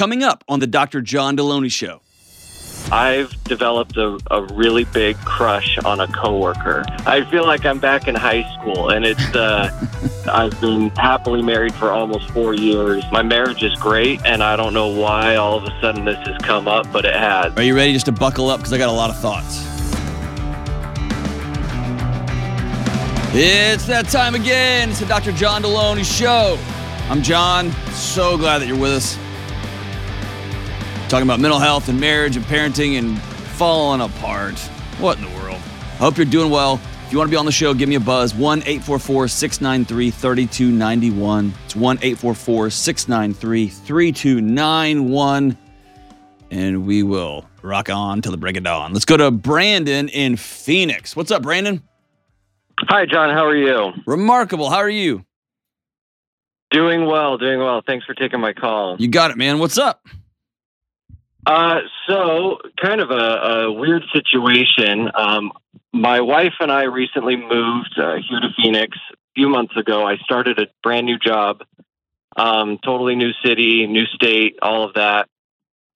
coming up on the Dr. John Delony Show. I've developed a, a really big crush on a coworker. I feel like I'm back in high school, and it's uh, I've been happily married for almost four years. My marriage is great, and I don't know why all of a sudden this has come up, but it has. Are you ready just to buckle up? Because I got a lot of thoughts. It's that time again. It's the Dr. John Delony Show. I'm John. So glad that you're with us. Talking about mental health and marriage and parenting and falling apart. What in the world? I hope you're doing well. If you want to be on the show, give me a buzz. 1 844 693 3291. It's 1 844 693 3291. And we will rock on till the break of dawn. Let's go to Brandon in Phoenix. What's up, Brandon? Hi, John. How are you? Remarkable. How are you? Doing well, doing well. Thanks for taking my call. You got it, man. What's up? Uh, so, kind of a, a weird situation. Um, my wife and I recently moved uh, here to Phoenix a few months ago. I started a brand new job, um, totally new city, new state, all of that.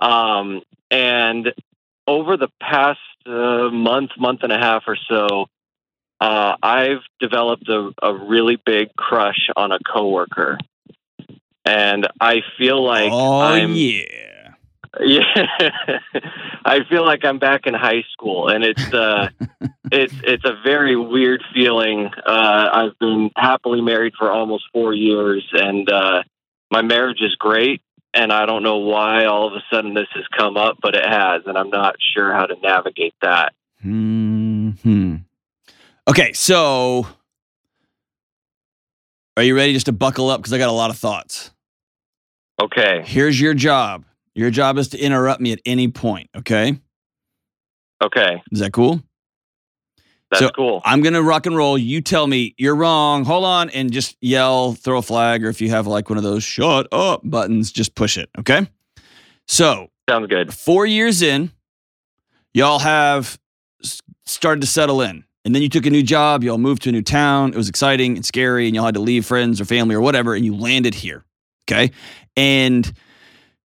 Um, and over the past uh, month, month and a half or so, uh, I've developed a, a really big crush on a coworker, and I feel like oh, I'm yeah. Yeah, I feel like I'm back in high school, and it's uh, it's it's a very weird feeling. Uh, I've been happily married for almost four years, and uh, my marriage is great. And I don't know why all of a sudden this has come up, but it has, and I'm not sure how to navigate that. Hmm. Okay, so are you ready just to buckle up? Because I got a lot of thoughts. Okay. Here's your job. Your job is to interrupt me at any point. Okay. Okay. Is that cool? That's So, cool. I'm gonna rock and roll. You tell me you're wrong. Hold on, and just yell, throw a flag, or if you have like one of those "shut up" buttons, just push it. Okay. So Sounds good. four years in, y'all have started to settle in. And then you took a new job, y'all moved to a new town. It was exciting and scary, and y'all had to leave friends or family or whatever, and you landed here. Okay. And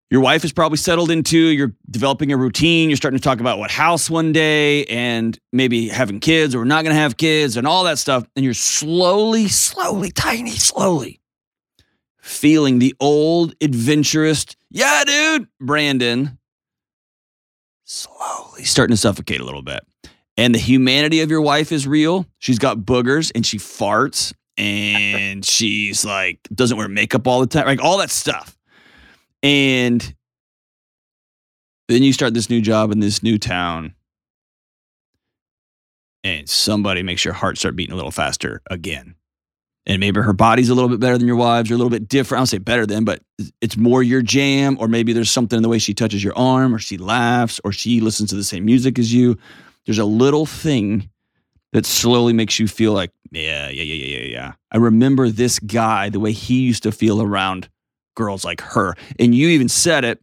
your wife is probably settled into, you're developing a routine, you're starting to talk about what house one day and maybe having kids or not gonna have kids and all that stuff. And you're slowly, slowly, tiny, slowly feeling the old adventurous, yeah, dude, Brandon slowly starting to suffocate a little bit. And the humanity of your wife is real. She's got boogers and she farts and she's like doesn't wear makeup all the time, like all that stuff. And then you start this new job in this new town. And somebody makes your heart start beating a little faster again. And maybe her body's a little bit better than your wives, or a little bit different. I don't say better than, but it's more your jam, or maybe there's something in the way she touches your arm, or she laughs, or she listens to the same music as you. There's a little thing that slowly makes you feel like, yeah, yeah, yeah, yeah, yeah, yeah. I remember this guy, the way he used to feel around girls like her. And you even said it,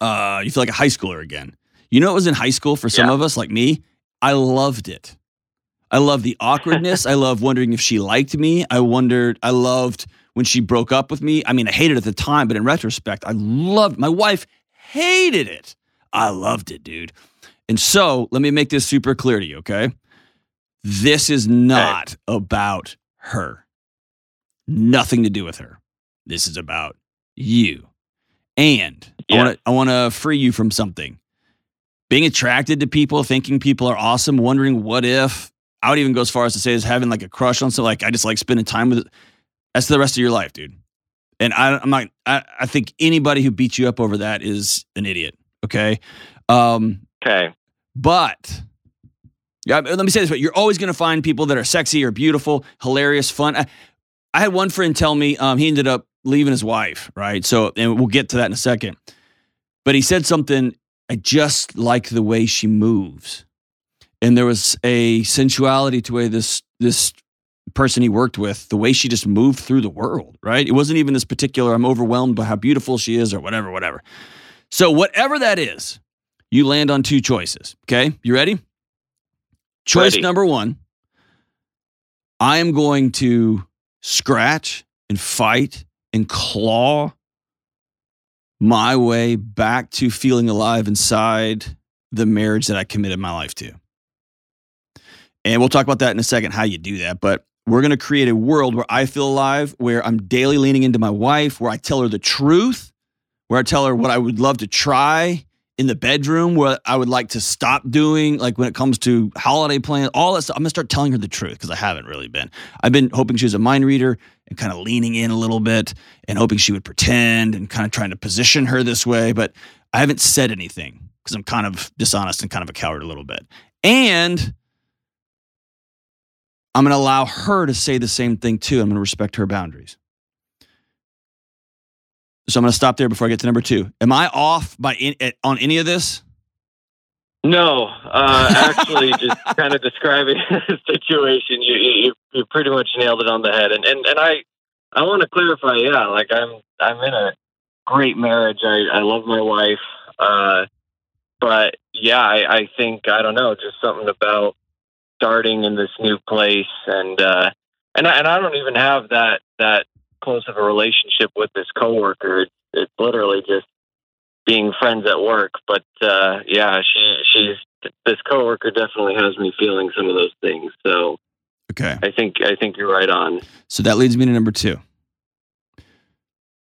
uh, you feel like a high schooler again. You know, it was in high school for some Yeah. of us, like me. I loved it. I loved the awkwardness. I loved wondering if she liked me. I wondered, I loved when she broke up with me. I mean, I hated it at the time, but in retrospect, I loved my wife hated it. I loved it, dude. And so let me make this super clear to you, okay? This is not about her. Nothing to do with her. This is about you. And I want to I want to free you from something. Being attracted to people, thinking people are awesome, wondering what if. I would even go as far as to say is having like a crush on someone. Like I just like spending time with. That's the rest of your life, dude. And I, I'm not. I, I think anybody who beats you up over that is an idiot. Okay. Um, Okay. but yeah, let me say this: but you're always going to find people that are sexy or beautiful, hilarious, fun. I, I had one friend tell me um, he ended up leaving his wife, right? So, and we'll get to that in a second. But he said something. I just like the way she moves, and there was a sensuality to the way this this person he worked with, the way she just moved through the world, right? It wasn't even this particular. I'm overwhelmed by how beautiful she is, or whatever, whatever. So, whatever that is, you land on two choices. Okay. You ready? Choice Ready. number one I am going to scratch and fight and claw my way back to feeling alive inside the marriage that I committed my life to. And we'll talk about that in a second, how you do that. But we're going to create a world where I feel alive, where I'm daily leaning into my wife, where I tell her the truth, where I tell her what I would love to try in the bedroom, what I would like to stop doing, like when it comes to holiday plans, all that stuff. I'm to start telling her the truth because I haven't really been. I've been hoping she was a mind reader and kind of leaning in a little bit and hoping she would pretend and kind of trying to position her this way. But I haven't said anything because I'm kind of dishonest and kind of a coward a little bit. And I'm to allow her to say the same thing too. I'm to respect her boundaries. So I'm going to stop there before I get to number two. Am I off by in, on any of this? No, uh, actually, just kind of describing the situation, you, you you pretty much nailed it on the head. And and and I I want to clarify, yeah, like I'm I'm in a great marriage. I I love my wife, uh, but yeah, I, I think I don't know, just something about starting in this new place and uh and I, and I don't even have that that close of a relationship with this coworker. It's, it's literally just being friends at work. But uh yeah, she she's this coworker definitely has me feeling some of those things. So okay, I think I think you're right on. So that leads me to number two.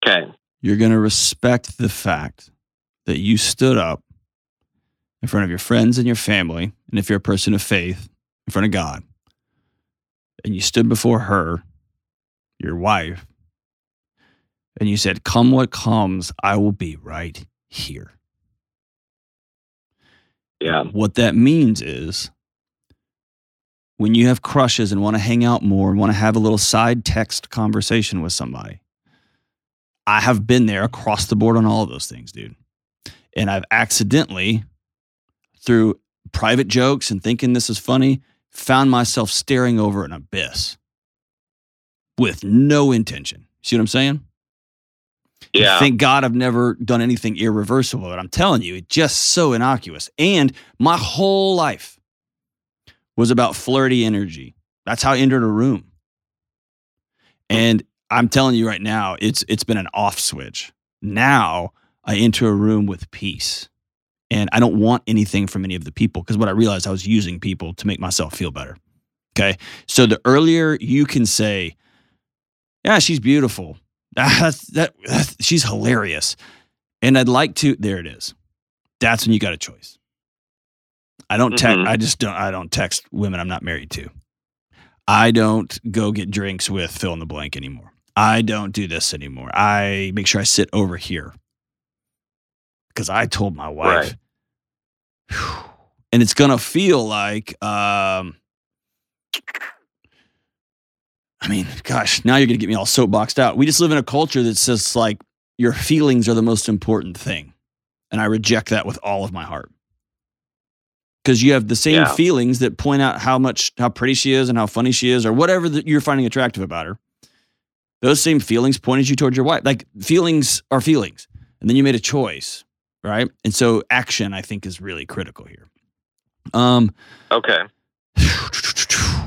Okay, you're going to respect the fact that you stood up in front of your friends and your family, and if you're a person of faith, in front of God and you stood before her, your wife, and you said, Come what comes, I will be right here. Yeah. What that means is when you have crushes and want to hang out more and want to have a little side text conversation with somebody, I have been there across the board on all of those things, dude. And I've accidentally, through private jokes and thinking this is funny, found myself staring over an abyss with no intention. See what I'm saying? Yeah. Thank God I've never done anything irreversible, but I'm telling you, it's just so innocuous. And my whole life was about flirty energy. That's how I entered a room. Hmm. And I'm telling you right now, it's it's been an off switch. Now I enter a room with peace and I don't want anything from any of the people because what I realized I was using people to make myself feel better. Okay. So the earlier you can say, yeah, she's beautiful. That's, that, that's, she's hilarious. And I'd like to, there it is. That's when you got a choice. I don't text, mm-hmm. I just don't, I don't text women I'm not married to. I don't go get drinks with fill in the blank anymore. I don't do this anymore. I make sure I sit over here because I told my wife. Right. And it's going to feel like, um, I mean, gosh, now you're going to get me all soapboxed out. We just live in a culture that says, like, your feelings are the most important thing. And I reject that with all of my heart. Because you have the same yeah. feelings that point out how much, how pretty she is and how funny she is, or whatever that you're finding attractive about her. Those same feelings pointed you towards your wife. Like, feelings are feelings. And then you made a choice right? And so action, I think, is really critical here. Um, okay.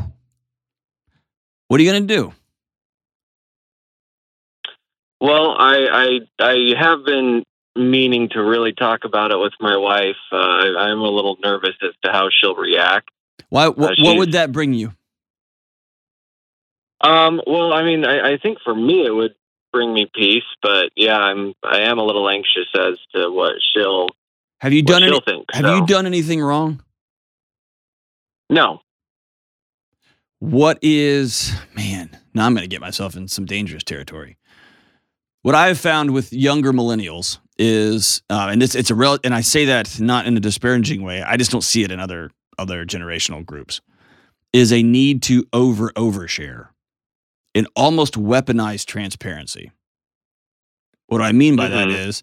What are you going to do? Well, I, I I have been meaning to really talk about it with my wife. Uh, I, am a little nervous as to how she'll react. Why? Uh, what, would that bring you? Um. Well, I mean, I, I think for me it would bring me peace. But yeah, I'm I am a little anxious as to what she'll. Have you done any, think, Have so. you done anything wrong? No. What is man? Now I'm going to get myself in some dangerous territory. What I have found with younger millennials is, uh, and it's it's a real, and I say that not in a disparaging way. I just don't see it in other other generational groups. Is a need to over overshare an almost weaponized transparency. What I mean by mm-hmm. that is,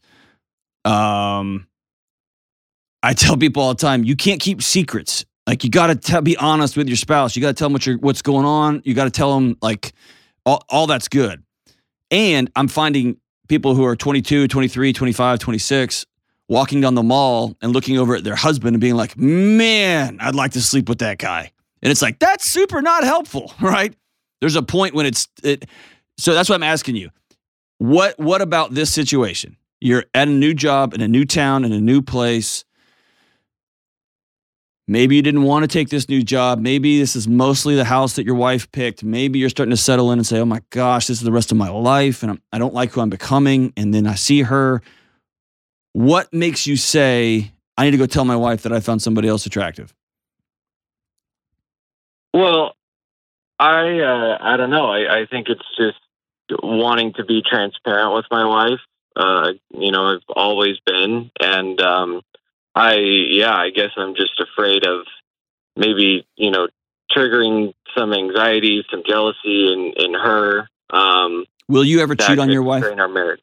um, I tell people all the time, you can't keep secrets. Like you got to be honest with your spouse. You got to tell them what what's going on. You got to tell them like all, all that's good. And I'm finding people who are 22, 23, 25, 26 walking down the mall and looking over at their husband and being like, "Man, I'd like to sleep with that guy." And it's like, that's super not helpful, right? There's a point when it's it, so that's what I'm asking you. What what about this situation? You're at a new job in a new town in a new place. Maybe you didn't want to take this new job. Maybe this is mostly the house that your wife picked. Maybe you're starting to settle in and say, oh my gosh, this is the rest of my life. And I do not like who I'm becoming. And then I see her. What makes you say, I need to go tell my wife that I found somebody else attractive? Well, I uh, I don't know. I, I think it's just wanting to be transparent with my wife. Uh, you know, I've always been, and um, I yeah, I guess I'm just afraid of maybe you know triggering some anxiety, some jealousy in in her. Um, Will you ever cheat on your wife? Our marriage.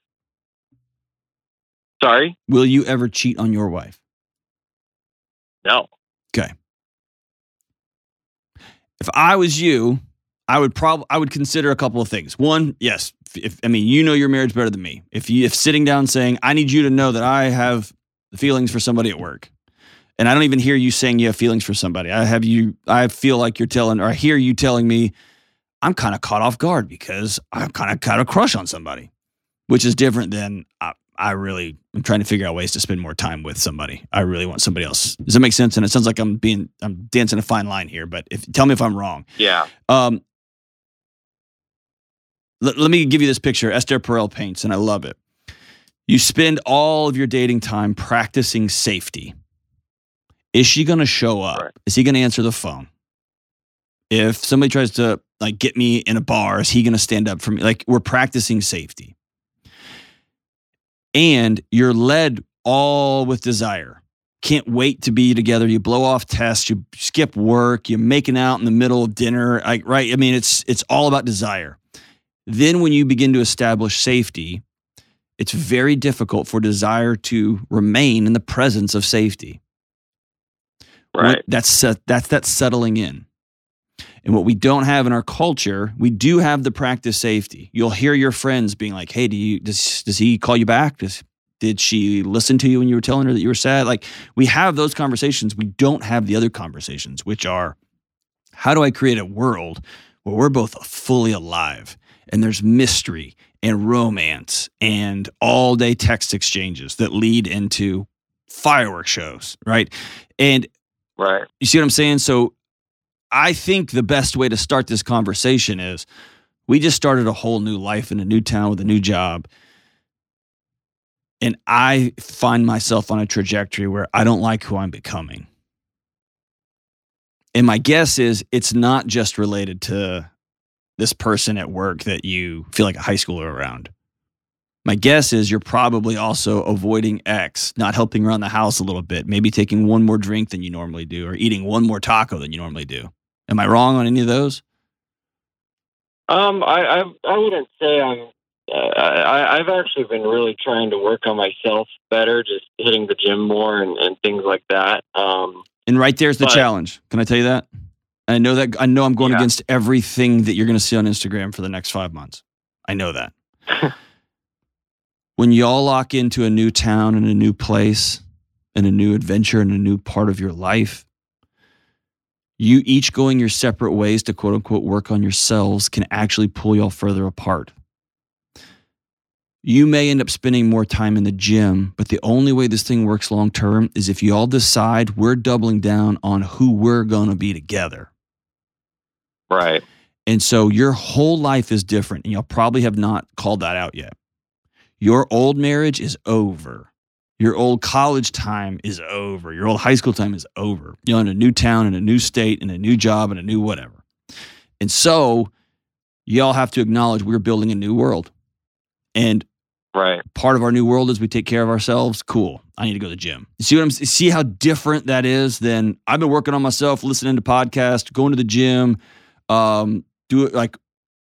Sorry. Will you ever cheat on your wife? No. Okay. If I was you, I would probably I would consider a couple of things. One, yes, if I mean you know your marriage better than me. If you if sitting down saying I need you to know that I have feelings for somebody at work, and I don't even hear you saying you have feelings for somebody. I have you. I feel like you're telling, or I hear you telling me, I'm kind of caught off guard because I'm kind of got a crush on somebody, which is different than I, I really am trying to figure out ways to spend more time with somebody. I really want somebody else. Does that make sense? And it sounds like I'm being I'm dancing a fine line here, but if tell me if I'm wrong. Yeah. Um. Let, let me give you this picture. Esther Perel paints, and I love it. You spend all of your dating time practicing safety. Is she going to show up? Right. Is he going to answer the phone? If somebody tries to like get me in a bar, is he going to stand up for me? Like we're practicing safety. And you're led all with desire. Can't wait to be together. You blow off tests, you skip work, you're making out in the middle of dinner. Like, right? I mean, it's it's all about desire. Then when you begin to establish safety, it's very difficult for desire to remain in the presence of safety. Right. That's that's that's settling in. And what we don't have in our culture, we do have the practice safety. You'll hear your friends being like, "Hey, do you does does he call you back? Does did she listen to you when you were telling her that you were sad?" Like we have those conversations. We don't have the other conversations, which are, how do I create a world where we're both fully alive and there's mystery and romance and all day text exchanges that lead into fireworks shows, right? And right. You see what I'm saying? So I think the best way to start this conversation is we just started a whole new life in a new town with a new job. And I find myself on a trajectory where I don't like who I'm becoming. And my guess is it's not just related to this person at work that you feel like a high schooler around. My guess is you're probably also avoiding X, not helping around the house a little bit, maybe taking one more drink than you normally do, or eating one more taco than you normally do. Am I wrong on any of those? Um, I I, I wouldn't say I'm. Uh, I, I've actually been really trying to work on myself better, just hitting the gym more and, and things like that. Um, and right there's the but, challenge. Can I tell you that? I know that I know I'm going yeah. against everything that you're going to see on Instagram for the next five months. I know that. when y'all lock into a new town and a new place and a new adventure and a new part of your life, you each going your separate ways to quote unquote work on yourselves can actually pull y'all further apart. You may end up spending more time in the gym, but the only way this thing works long term is if y'all decide we're doubling down on who we're going to be together. Right. And so your whole life is different, and y'all probably have not called that out yet. Your old marriage is over. Your old college time is over. Your old high school time is over. You're in a new town, in a new state, in a new job, in a new whatever. And so y'all have to acknowledge we're building a new world. And right. part of our new world is we take care of ourselves. Cool. I need to go to the gym. You see what I'm see how different that is than I've been working on myself, listening to podcasts, going to the gym, um, do it like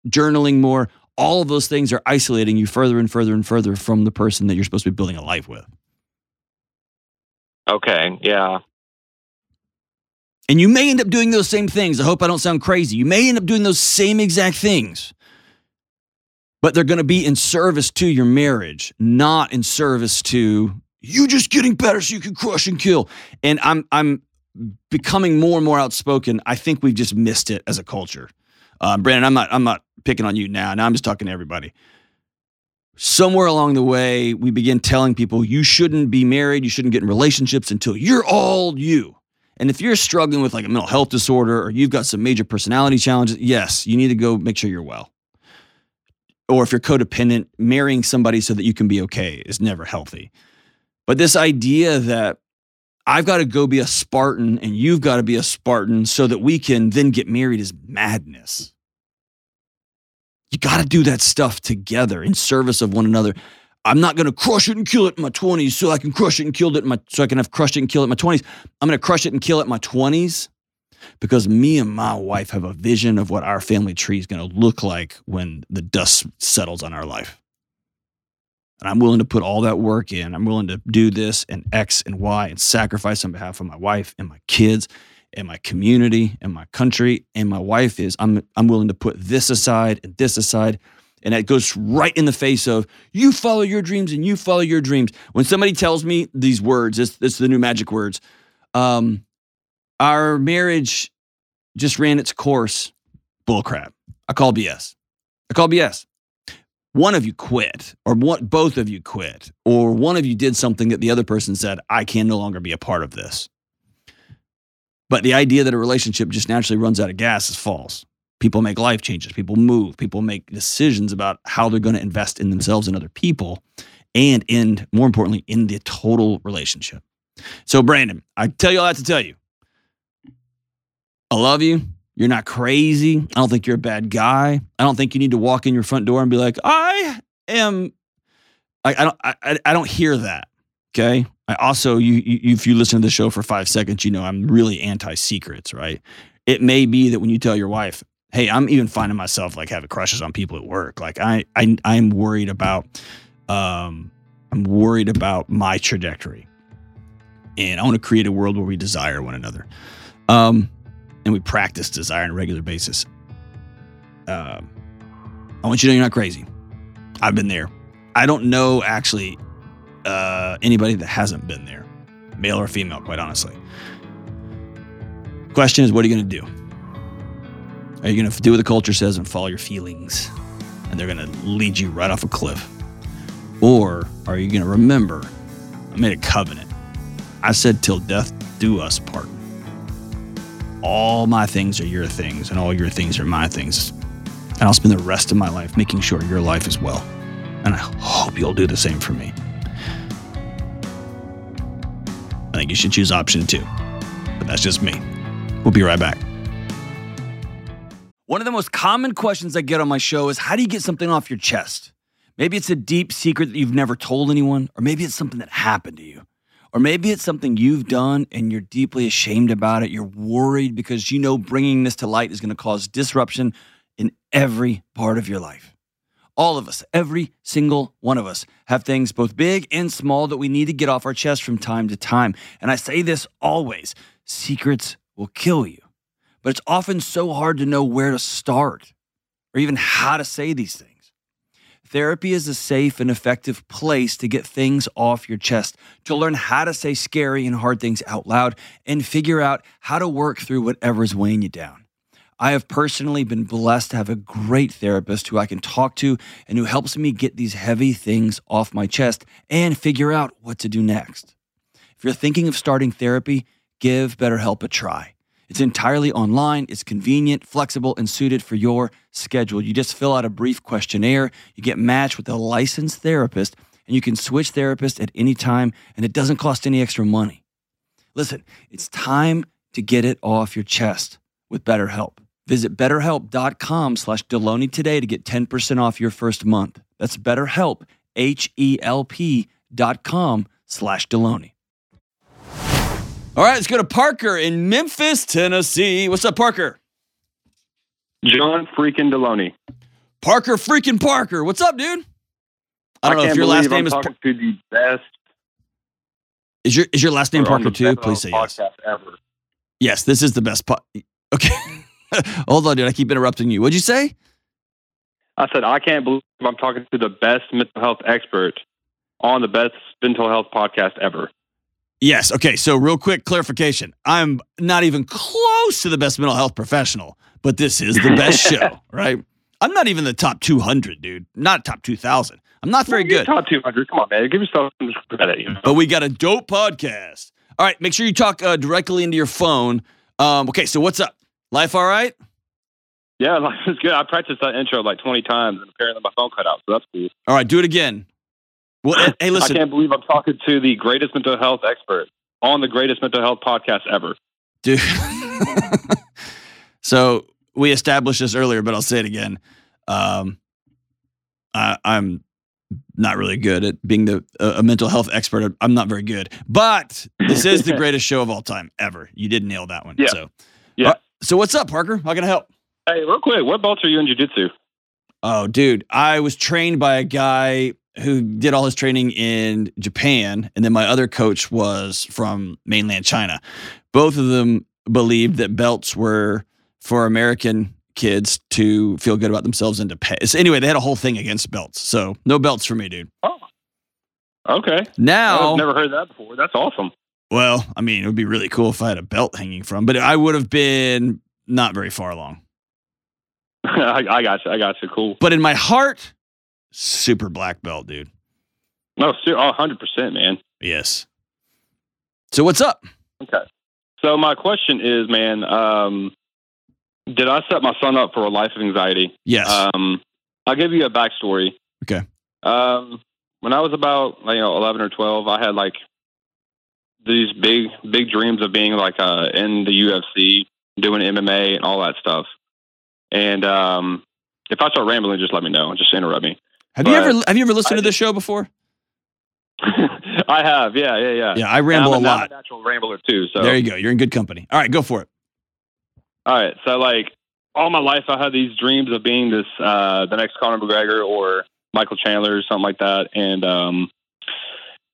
journaling more. All of those things are isolating you further and further and further from the person that you're supposed to be building a life with. Okay, yeah. And you may end up doing those same things. I hope I don't sound crazy. You may end up doing those same exact things, but they're going to be in service to your marriage, not in service to you just getting better so you can crush and kill. And I'm I'm becoming more and more outspoken. I think we've just missed it as a culture. Um, Brandon, I'm not I'm not picking on you now. Now I'm just talking to everybody. somewhere along the way, we begin telling people you shouldn't be married, you shouldn't get in relationships until you're all you. And if you're struggling with like a mental health disorder or you've got some major personality challenges, yes, you need to go make sure you're well. Or if you're codependent, marrying somebody so that you can be okay is never healthy. But this idea that I've got to go be a Spartan and you've got to be a Spartan so that we can then get married is madness. You got to do that stuff together in service of one another. I'm not going to crush it and kill it in my 20s so I can crush it and kill it in my so I can have crushed it and kill it in my 20s. I'm going to crush it and kill it in my 20s because me and my wife have a vision of what our family tree is going to look like when the dust settles on our life. And I'm willing to put all that work in. I'm willing to do this and X and Y and sacrifice on behalf of my wife and my kids and my community and my country. And my wife is, I'm, I'm willing to put this aside and this aside and that goes right in the face of you follow your dreams and you follow your dreams. When somebody tells me these words, it's, the new magic words. Um, our marriage just ran its course. Bullcrap. I call BS. I call BS. One of you quit, or one, both of you quit, or one of you did something that the other person said, I can no longer be a part of this. But the idea that a relationship just naturally runs out of gas is false. People make life changes, people move, people make decisions about how they're going to invest in themselves and other people, and in, more importantly, in the total relationship. So, Brandon, I tell you all that to tell you I love you. You're not crazy. I don't think you're a bad guy. I don't think you need to walk in your front door and be like, I am. I, I don't. I, I don't hear that. Okay. I also, you, you, if you listen to the show for five seconds, you know I'm really anti secrets, right? It may be that when you tell your wife, hey, I'm even finding myself like having crushes on people at work. Like I, I I'm worried about, um, I'm worried about my trajectory, and I want to create a world where we desire one another, um, and we practice desire on a regular basis. Um, I want you to know you're not crazy. I've been there. I don't know actually uh, anybody that hasn't been there, male or female, quite honestly. Question is, what are you going to do? Are you going to do what the culture says and follow your feelings? And they're going to lead you right off a cliff? Or are you going to remember, I made a covenant. I said, till death do us part. All my things are your things, and all your things are my things. And I'll spend the rest of my life making sure your life is well. And I hope you'll do the same for me. I think you should choose option two. But that's just me. We'll be right back. One of the most common questions I get on my show is how do you get something off your chest? Maybe it's a deep secret that you've never told anyone, or maybe it's something that happened to you. Or maybe it's something you've done and you're deeply ashamed about it. You're worried because you know bringing this to light is going to cause disruption in every part of your life. All of us, every single one of us, have things both big and small that we need to get off our chest from time to time. And I say this always secrets will kill you but it's often so hard to know where to start or even how to say these things. Therapy is a safe and effective place to get things off your chest, to learn how to say scary and hard things out loud, and figure out how to work through whatever's weighing you down. I have personally been blessed to have a great therapist who I can talk to and who helps me get these heavy things off my chest and figure out what to do next. If you're thinking of starting therapy, give BetterHelp a try. It's entirely online, it's convenient, flexible, and suited for your schedule. You just fill out a brief questionnaire, you get matched with a licensed therapist, and you can switch therapists at any time, and it doesn't cost any extra money. Listen, it's time to get it off your chest with BetterHelp. Visit betterhelp.com slash Delony today to get 10% off your first month. That's betterhelp, H-E-L-P dot com slash Delony. All right, let's go to Parker in Memphis, Tennessee. What's up, Parker? John freaking Delony. Parker freaking Parker. What's up, dude? I don't I know if your last name I'm is. talking to the best. Is your is your last name Parker too? Please say yes. ever. Yes, this is the best. Po- okay, hold on, dude. I keep interrupting you. What'd you say? I said I can't believe I'm talking to the best mental health expert on the best mental health podcast ever. Yes. Okay. So, real quick clarification. I'm not even close to the best mental health professional, but this is the best show, right? I'm not even the top 200, dude. Not top 2,000. I'm not very You're good. Top 200. Come on, man. Give yourself some credit. You know? But we got a dope podcast. All right, make sure you talk uh, directly into your phone. Um, okay, so what's up? Life all right? Yeah, life is good. I practiced that intro like 20 times, and apparently my phone cut out, so that's cool. All right, do it again. Well, hey, I can't believe I'm talking to the greatest mental health expert on the greatest mental health podcast ever. dude. so we established this earlier, but I'll say it again. Um, I, I'm not really good at being the a, a mental health expert. I'm not very good, but this is the greatest show of all time ever. You did nail that one. Yeah. So Yeah. Uh, so what's up, Parker? How can I help? Hey, real quick, what belts are you in jiu-jitsu? Oh, dude, I was trained by a guy who did all his training in Japan, and then my other coach was from mainland China. Both of them believed that belts were for American kids to feel good about themselves and to pay. So anyway, they had a whole thing against belts. So no belts for me, dude. Oh, okay. Now, I've never heard that before. That's awesome. well, I mean, it would be really cool if I had a belt hanging from, but I would have been not very far along. I, I got you. I got you. Cool. But in my heart, super black belt, dude. No, oh, 100%, man. Yes. So what's up? Okay. So my question is, man, um, did I set my son up for a life of anxiety? Yes. Um, I'll give you a backstory. Okay. Um, when I was about you know eleven or twelve, I had like these big big dreams of being like uh, in the UFC, doing MMA and all that stuff. And um, if I start rambling, just let me know. Just interrupt me. Have you ever have you ever listened I to this show before? I have, yeah, yeah, yeah. Yeah, I ramble a I'm lot. a natural rambler too. So There you go. You're in good company. All right, go for it. All right. So like all my life I had these dreams of being this uh the next Conor McGregor or Michael Chandler or something like that. And um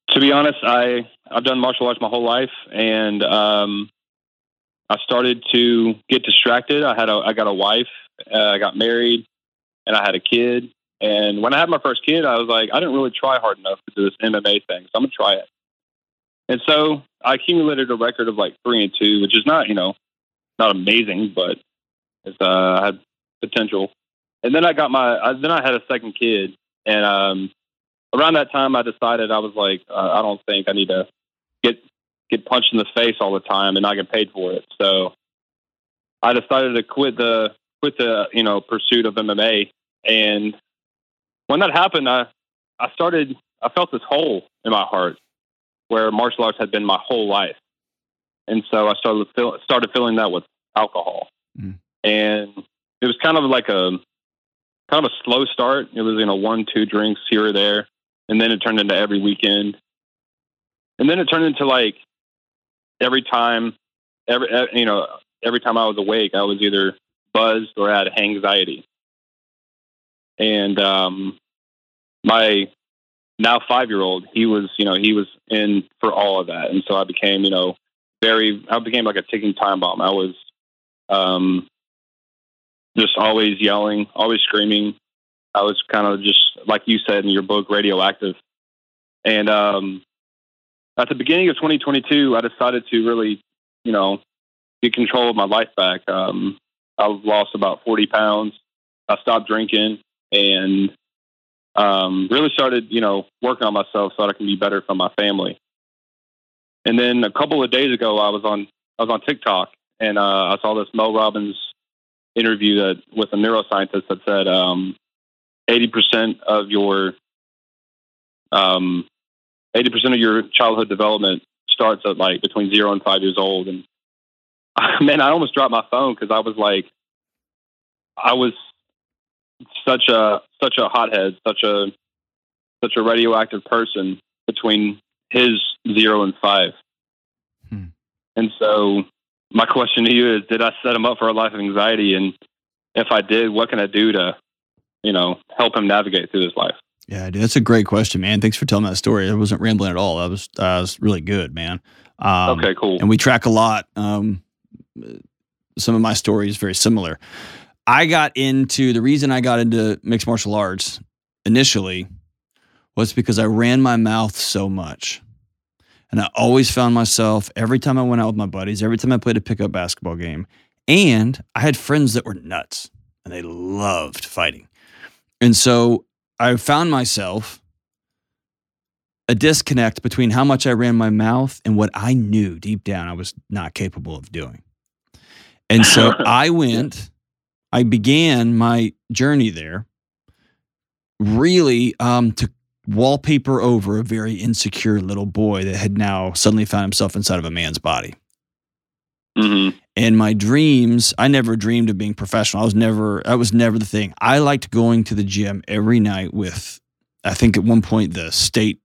to be honest, I I've done martial arts my whole life and um I started to get distracted. I had a I got a wife, uh, I got married, and I had a kid. And when I had my first kid, I was like, I didn't really try hard enough to do this MMA thing, so I'm gonna try it. And so I accumulated a record of like three and two, which is not, you know, not amazing, but it's uh I had potential. And then I got my I, then I had a second kid, and um, around that time I decided I was like uh, I don't think I need to get get punched in the face all the time and not get paid for it. So I decided to quit the quit the you know pursuit of MMA. And when that happened, I I started I felt this hole in my heart where martial arts had been my whole life. And so I started feel, started filling that with alcohol, Mm. and it was kind of like a kind of a slow start. It was you know one two drinks here or there, and then it turned into every weekend, and then it turned into like every time, every you know every time I was awake, I was either buzzed or had anxiety, and um, my now five year old, he was you know he was in for all of that, and so I became you know very I became like a ticking time bomb. I was um, just always yelling, always screaming. I was kind of just like you said in your book, radioactive. And um, at the beginning of 2022, I decided to really, you know, get control of my life back. Um, I lost about 40 pounds. I stopped drinking and um, really started, you know, working on myself so that I can be better for my family. And then a couple of days ago, I was on I was on TikTok and uh, I saw this Mel Robbins interview that with a neuroscientist that said um, 80% of your um, 80% of your childhood development starts at like between zero and five years old. And man, I almost dropped my phone because I was like, I was such a such a hothead, such a such a radioactive person between his zero and five. Hmm. And so my question to you is did I set him up for a life of anxiety and if I did, what can I do to, you know, help him navigate through this life? Yeah, dude, that's a great question, man. Thanks for telling that story. I wasn't rambling at all. That was uh, was really good, man. Um, okay, cool. and we track a lot. Um, some of my story is very similar. I got into the reason I got into mixed martial arts initially was because I ran my mouth so much. And I always found myself every time I went out with my buddies, every time I played a pickup basketball game, and I had friends that were nuts and they loved fighting. And so I found myself a disconnect between how much I ran my mouth and what I knew deep down I was not capable of doing. And so I went, I began my journey there really um, to wallpaper over a very insecure little boy that had now suddenly found himself inside of a man's body. Mm-hmm. And my dreams, I never dreamed of being professional. I was never, that was never the thing. I liked going to the gym every night with, I think at one point the state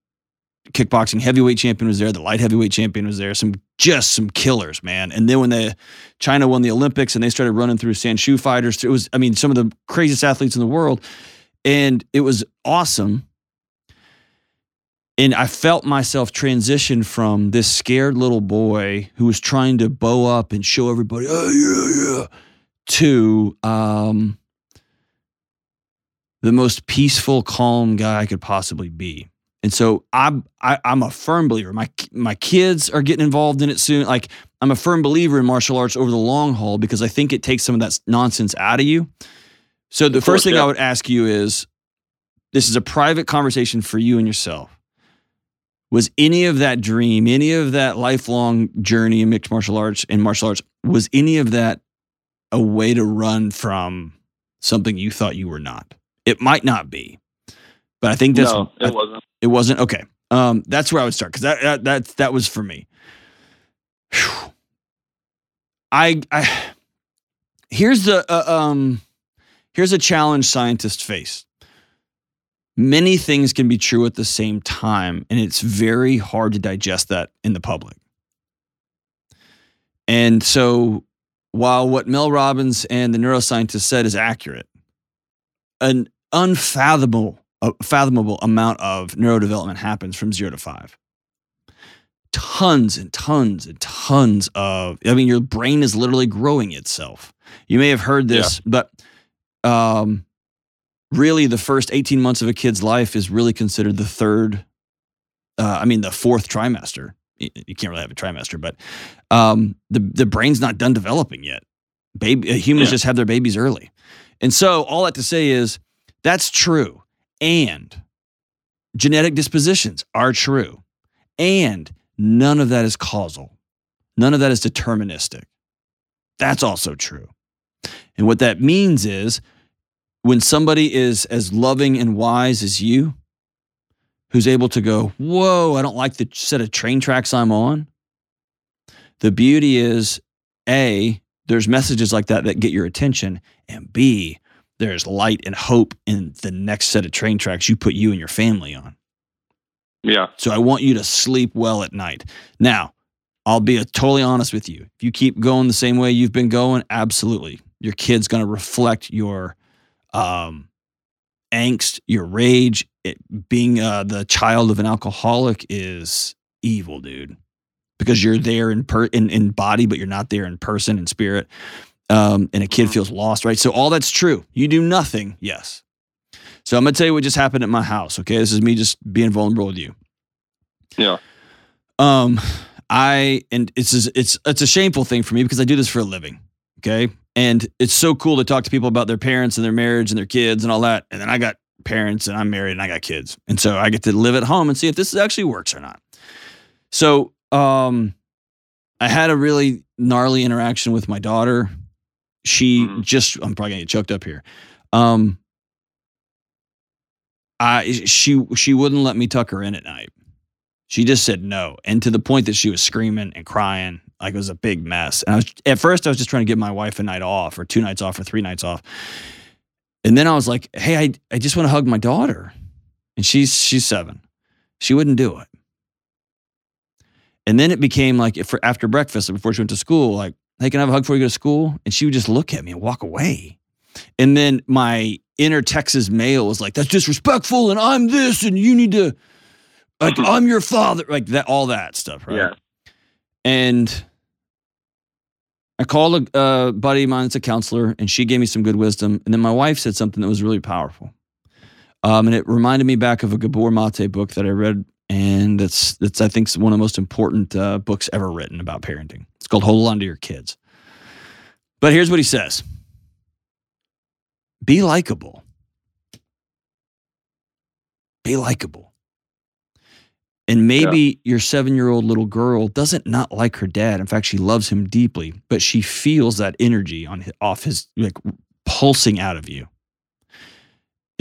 kickboxing heavyweight champion was there, the light heavyweight champion was there, some just some killers, man. And then when the China won the Olympics and they started running through Sanshou fighters, it was, I mean, some of the craziest athletes in the world. And it was awesome and I felt myself transition from this scared little boy who was trying to bow up and show everybody, oh yeah, yeah, to um, the most peaceful, calm guy I could possibly be. And so I'm I, am i am a firm believer. My my kids are getting involved in it soon. Like I'm a firm believer in martial arts over the long haul because I think it takes some of that nonsense out of you. So the first thing yeah. I would ask you is, this is a private conversation for you and yourself was any of that dream, any of that lifelong journey in mixed martial arts and martial arts, was any of that a way to run from something you thought you were not? It might not be, but I think that's no, it wasn't. It wasn't okay. Um, that's where I would start because that, that that that was for me. Whew. I I here's the uh, um here's a challenge scientists face many things can be true at the same time, and it's very hard to digest that in the public. And so, while what Mel Robbins and the neuroscientist said is accurate, an unfathomable fathomable amount of neurodevelopment happens from zero to five. Tons and tons and tons of, I mean, your brain is literally growing itself. You may have heard this, yeah. but um, really the first 18 months of a kid's life is really considered the third uh, i mean the fourth trimester you can't really have a trimester but um, the, the brain's not done developing yet baby uh, humans yeah. just have their babies early and so all that to say is that's true and genetic dispositions are true. And none of that is causal. None of that is deterministic. That's also true. And what that means is when somebody is as loving and wise as you, who's able to go, Whoa, I don't like the set of train tracks I'm on. The beauty is A, there's messages like that that get your attention, and B, there's light and hope in the next set of train tracks you put you and your family on. Yeah. So I want you to sleep well at night. Now, I'll be totally honest with you. If you keep going the same way you've been going, absolutely. Your kid's going to reflect your um, angst, your rage. It, being uh, the child of an alcoholic is evil, dude, because you're there in per in, in body, but you're not there in person and spirit. Um, and a kid mm-hmm. feels lost, right? So all that's true. You do nothing, yes. So I'm gonna tell you what just happened at my house. Okay, this is me just being vulnerable with you. Yeah. Um, I and it's it's it's a shameful thing for me because I do this for a living. Okay, and it's so cool to talk to people about their parents and their marriage and their kids and all that. And then I got parents and I'm married and I got kids. And so I get to live at home and see if this actually works or not. So um, I had a really gnarly interaction with my daughter. She mm-hmm. just, I'm probably gonna get choked up here. Um, I she she wouldn't let me tuck her in at night. She just said no, and to the point that she was screaming and crying like it was a big mess. And I was at first I was just trying to give my wife a night off or two nights off or three nights off. And then I was like, hey, I, I just want to hug my daughter. And she's she's seven. She wouldn't do it. And then it became like if for after breakfast before she went to school, like, hey, can I have a hug before you go to school? And she would just look at me and walk away. And then my inner Texas male was like, that's disrespectful, and I'm this, and you need to like I'm your father, like that, all that stuff, right? Yeah. And I called a uh, buddy of mine that's a counselor, and she gave me some good wisdom. And then my wife said something that was really powerful. Um, and it reminded me back of a Gabor Mate book that I read, and it's it's I think one of the most important uh, books ever written about parenting. It's called Hold On to Your Kids. But here's what he says: Be likable. Be likable. And maybe your seven year old little girl doesn't not like her dad. In fact, she loves him deeply, but she feels that energy on his, off his like pulsing out of you.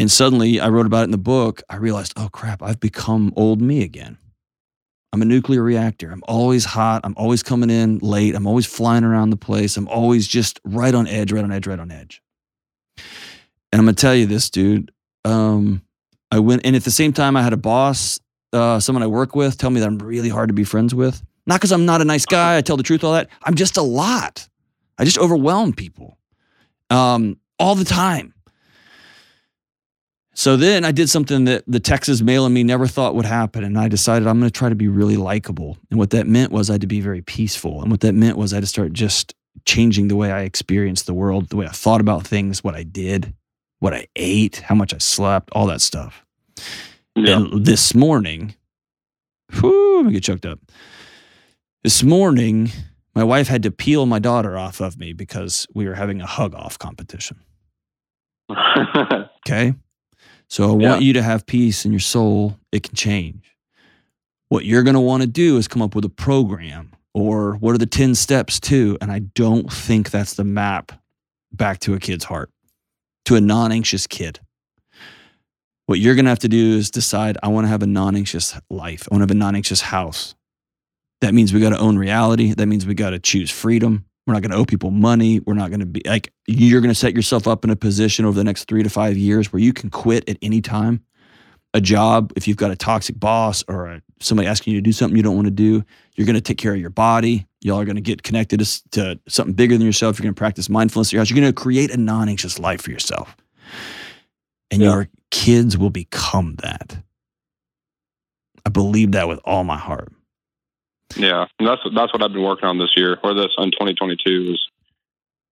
And suddenly, I wrote about it in the book. I realized, oh crap, I've become old me again. I'm a nuclear reactor. I'm always hot. I'm always coming in late. I'm always flying around the place. I'm always just right on edge, right on edge, right on edge. And I'm gonna tell you this, dude. Um, I went, and at the same time, I had a boss, uh, someone I work with, tell me that I'm really hard to be friends with. Not because I'm not a nice guy. I tell the truth, all that. I'm just a lot. I just overwhelm people um, all the time. So then I did something that the Texas male in me never thought would happen. And I decided I'm going to try to be really likable. And what that meant was I had to be very peaceful. And what that meant was I had to start just changing the way I experienced the world, the way I thought about things, what I did, what I ate, how much I slept, all that stuff. Yeah. And this morning, whew, I'm gonna get choked up. This morning, my wife had to peel my daughter off of me because we were having a hug off competition. Okay. So I want you to have peace in your soul. It can change. What you're going to want to do is come up with a program or what are the 10 steps to? And I don't think that's the map back to a kid's heart, to a non anxious kid. What you're going to have to do is decide I want to have a non anxious life. I want to have a non anxious house. That means we got to own reality. That means we got to choose freedom. We're not going to owe people money. We're not going to be like, you're going to set yourself up in a position over the next three to five years where you can quit at any time. A job, if you've got a toxic boss or a, somebody asking you to do something you don't want to do, you're going to take care of your body. Y'all are going to get connected to, to something bigger than yourself. You're going to practice mindfulness at your house. You're going to create a non anxious life for yourself. And Yeah. your kids will become that. I believe that with all my heart. Yeah, and that's that's what I've been working on this year, or this in 2022 is,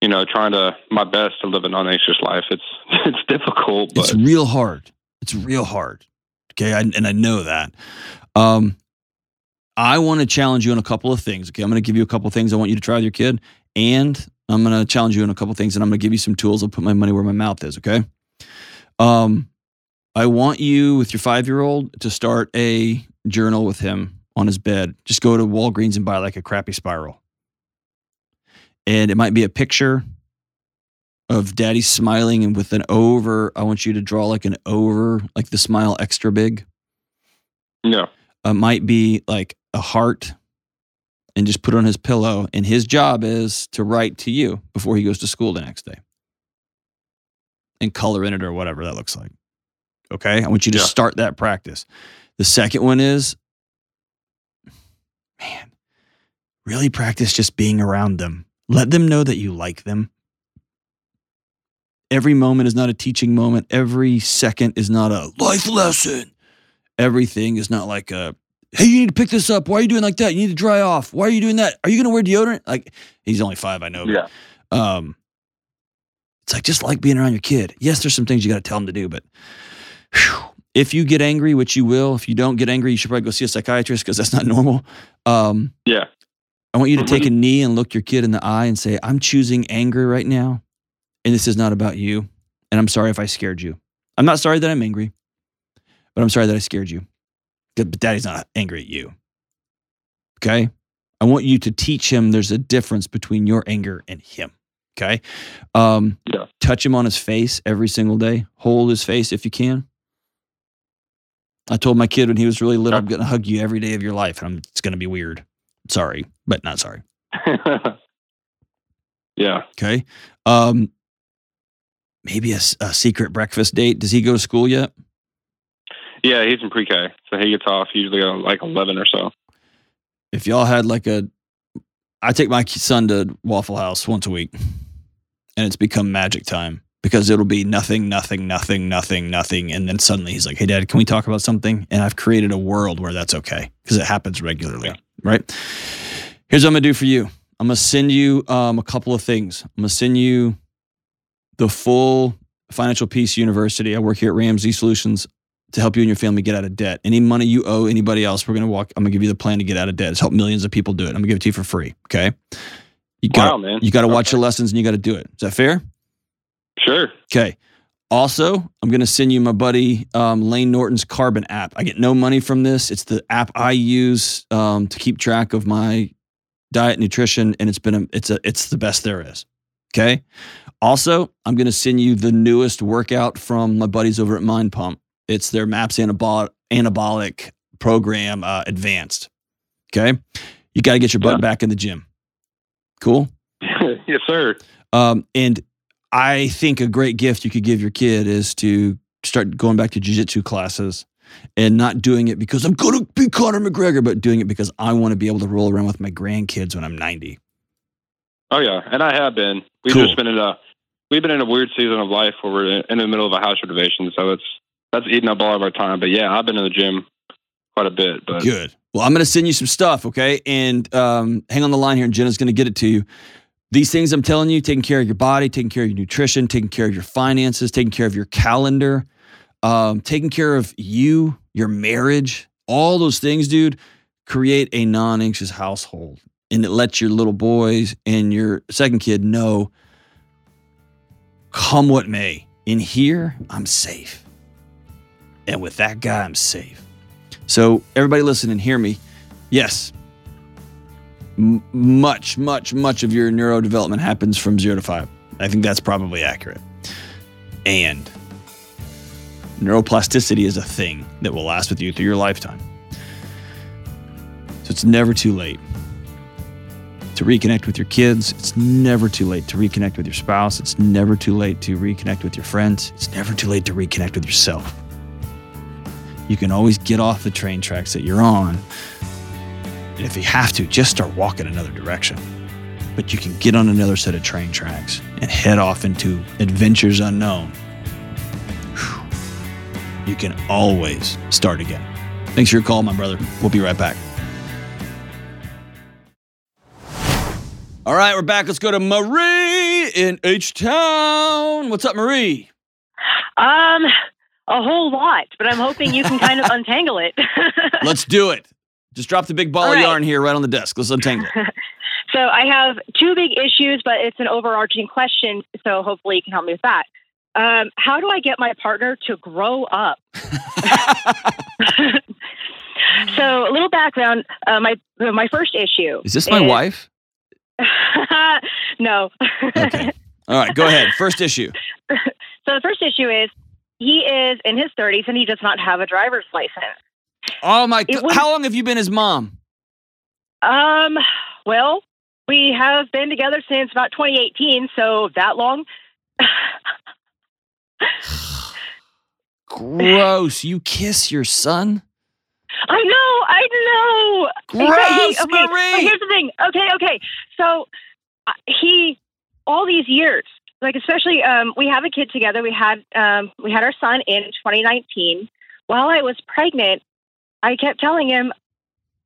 you know, trying to my best to live an unanxious life. It's it's difficult, but It's real hard. It's real hard. Okay. I, and I know that. Um, I want to challenge you on a couple of things. Okay. I'm going to give you a couple of things I want you to try with your kid. And I'm going to challenge you on a couple of things and I'm going to give you some tools. I'll put my money where my mouth is. Okay. Um, I want you with your five year old to start a journal with him on his bed. Just go to Walgreens and buy like a crappy spiral. And it might be a picture of daddy smiling and with an over. I want you to draw like an over, like the smile extra big. No. It might be like a heart and just put it on his pillow. And his job is to write to you before he goes to school the next day and color in it or whatever that looks like. Okay. I want you to Yeah. start that practice. The second one is, man, really practice just being around them. Let them know that you like them. Every moment is not a teaching moment. Every second is not a life lesson. Everything is not like a, hey, you need to pick this up. Why are you doing like that? You need to dry off. Why are you doing that? Are you going to wear deodorant? Like, he's only five, I know. yeah, um, it's like just like being around your kid. Yes, there's some things you got to tell them to do, but whew, if you get angry, which you will, if you don't get angry, you should probably go see a psychiatrist because that's not normal. Um, yeah, I want you to take a knee and look your kid in the eye and say, I'm choosing anger right now. And this is not about you. And I'm sorry if I scared you. I'm not sorry that I'm angry, but I'm sorry that I scared you. But daddy's not angry at you. Okay. I want you to teach him there's a difference between your anger and him. Okay. Um, Yeah. Touch him on his face every single day. Hold his face if you can. I told my kid when he was really little, I'm going to hug you every day of your life. And I'm, it's going to be weird. Sorry, but not sorry. yeah. Okay. Um, maybe a secret breakfast date. Does he go to school yet? Yeah, he's in pre-K, so he gets off usually at like 11 or so. If y'all had like a, I take my son to Waffle House once a week, and it's become magic time because it'll be nothing, nothing, nothing, nothing, nothing, and then suddenly he's like, "Hey, Dad, can we talk about something?" And I've created a world where that's okay because it happens regularly, Yeah. right? Here's what I'm gonna do for you. I'm gonna send you um, a couple of things. I'm gonna send you the full Financial Peace University. I work here at Ramsey Solutions to help you and your family get out of debt. Any money you owe anybody else, we're gonna walk. I'm gonna give you the plan to get out of debt. It's helped millions of people do it. I'm gonna give it to you for free. Okay. You got Wow, man. you got to watch Okay. your lessons and you got to do it. Is that fair? Sure. Okay. Also, I'm going to send you my buddy um, Layne Norton's Carbon app. I get no money from this. It's the app I use um, to keep track of my diet, nutrition, and it's been a, it's a it's the best there is. Okay. Also, I'm going to send you the newest workout from my buddies over at Mind Pump. It's their MAPS anabolic, anabolic program, uh, advanced. Okay. You got to get your butt Yeah. back in the gym. Cool. yes, sir. Um, and I think a great gift you could give your kid is to start going back to jujitsu classes and not doing it because I'm going to be Conor McGregor, but doing it because I want to be able to roll around with my grandkids when I'm 90. Oh yeah, and I have been. We've Cool. just been in a we've been in a weird season of life where we're in the middle of a house renovation, so it's that's eating up all of our time. But yeah, I've been in the gym quite a bit. But Good. Well, I'm going to send you some stuff, okay? And um, hang on the line here, and Jenna's going to get it to you. These things I'm telling you, taking care of your body, taking care of your nutrition, taking care of your finances, taking care of your calendar, um, taking care of you, your marriage, all those things, dude, create a non anxious household. And it lets your little boys and your second kid know come what may. In here, I'm safe. And with that guy, I'm safe. So, everybody listen and hear me. Yes, much, much, much of your neurodevelopment happens from zero to five. I think that's probably accurate. And neuroplasticity is a thing that will last with you through your lifetime. So, it's never too late to reconnect with your kids. It's never too late to reconnect with your spouse. It's never too late to reconnect with your friends. It's never too late to reconnect with yourself you can always get off the train tracks that you're on. And if you have to, just start walking another direction. But you can get on another set of train tracks and head off into adventures unknown. Whew. You can always start again. Thanks for your call, my brother. We'll be right back. All right, we're back. Let's go to Marie in H Town. What's up, Marie? Um, a whole lot, but I'm hoping you can kind of untangle it. Let's do it. Just drop the big ball All of right. yarn here right on the desk. Let's untangle so I have two big issues, but it's an overarching question. So hopefully you can help me with that. Um, how do I get my partner to grow up? so a little background. Uh, my my first issue. Is this my is- wife? no. Okay. All right, go ahead. First issue. So the first issue is he is in his 30s and he does not have a driver's license. Oh my! It was- How long have you been his mom? Um, well, we have been together since about 2018, so that long. Gross. You kiss your son? I know, I know. Gross, He- okay, Marie. Here's the thing. Okay, okay. So uh, he, all these years, like especially, um, we have a kid together. We had, um, we had our son in 2019. While I was pregnant, I kept telling him,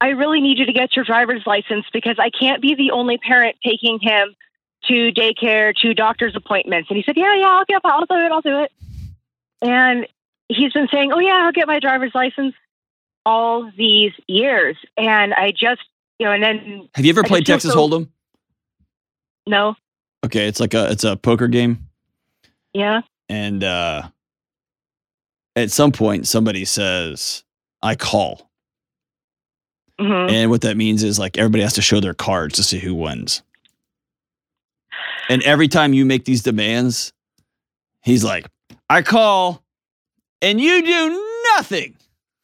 I really need you to get your driver's license because I can't be the only parent taking him to daycare, to doctor's appointments. And he said, Yeah, yeah, I'll get, I'll do it, I'll do it. And he's been saying, Oh yeah, I'll get my driver's license all these years. And I just, you know, and then Have you ever I played Texas so- Hold'em? no, Okay, it's like a it's a poker game, yeah, and uh, at some point somebody says, "I call," hmm and what that means is like everybody has to show their cards to see who wins. And every time you make these demands, he's like, "I call," and you do nothing.